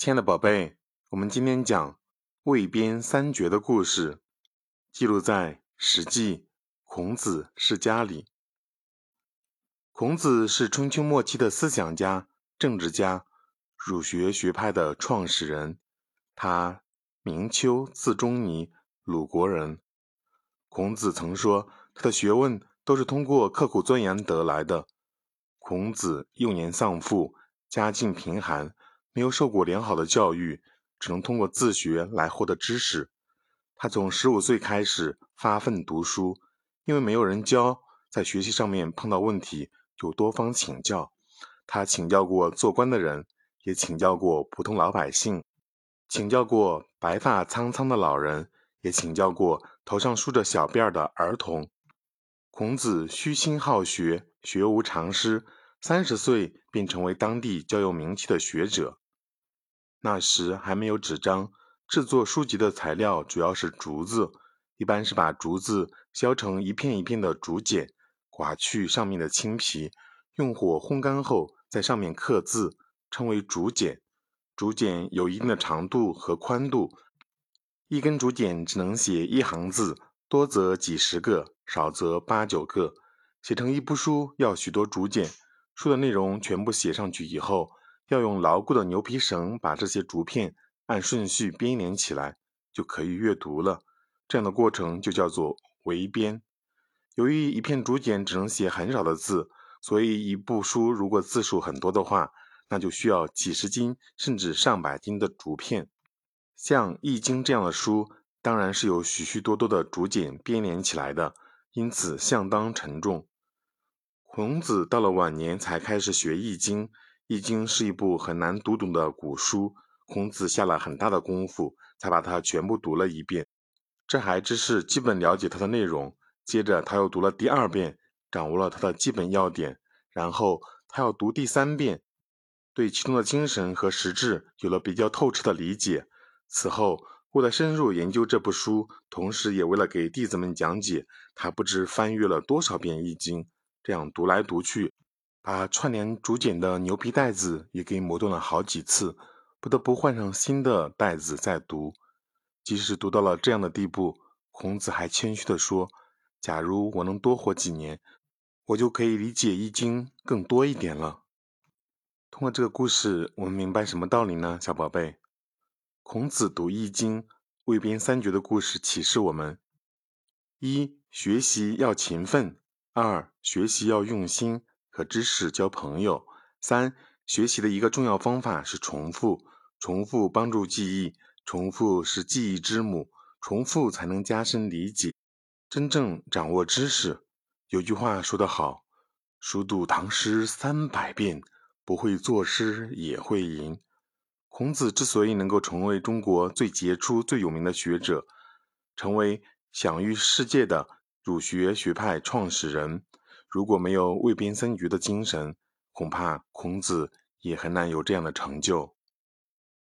亲爱的宝贝，我们今天讲魏编三绝的故事，记录在《史记·孔子世家》里。孔子是春秋末期的思想家、政治家，儒学学派的创始人。他名丘，字仲尼，鲁国人。孔子曾说，他的学问都是通过刻苦钻研得来的。孔子幼年丧父，家境贫寒。没有受过良好的教育，只能通过自学来获得知识。他从十五岁开始发奋读书，因为没有人教，在学习上面碰到问题就多方请教。他请教过做官的人，也请教过普通老百姓，请教过白发苍苍的老人，也请教过头上梳着小辫儿的儿童。孔子虚心好学，学无常师，三十岁便成为当地较有名气的学者。那时还没有纸张，制作书籍的材料主要是竹子，一般是把竹子削成一片一片的竹简，刮去上面的青皮，用火烘干后，在上面刻字，称为竹简。竹简有一定的长度和宽度，一根竹简只能写一行字，多则几十个，少则八九个。写成一部书要许多竹简，书的内容全部写上去以后。要用牢固的牛皮绳把这些竹片按顺序编连起来，就可以阅读了。这样的过程就叫做围编。由于一片竹简只能写很少的字，所以一部书如果字数很多的话，那就需要几十斤甚至上百斤的竹片。像《易经》这样的书，当然是由许许多多的竹简编连起来的，因此相当沉重。孔子到了晚年才开始学《易经》。《易经》是一部很难读懂的古书，孔子下了很大的功夫才把它全部读了一遍。这还只是基本了解它的内容，接着他又读了第二遍，掌握了它的基本要点，然后他要读第三遍，对其中的精神和实质有了比较透彻的理解。此后，为了深入研究这部书，同时也为了给弟子们讲解，他不知翻阅了多少遍《易经》，这样读来读去。把串联竹简的牛皮带子也给磨断了好几次，不得不换上新的带子再读。即使读到了这样的地步，孔子还谦虚地说：“假如我能多活几年，我就可以理解《易经》更多一点了。”通过这个故事，我们明白什么道理呢？小宝贝，孔子读《易经》，魏编三绝的故事启示我们：一、学习要勤奋；二、学习要用心。和知识交朋友。三、学习的一个重要方法是重复，重复帮助记忆，重复是记忆之母，重复才能加深理解，真正掌握知识。有句话说得好：“熟读唐诗三百遍，不会作诗也会吟。”孔子之所以能够成为中国最杰出、最有名的学者，成为享誉世界的儒学学派创始人。如果没有卫边三局的精神，恐怕孔子也很难有这样的成就。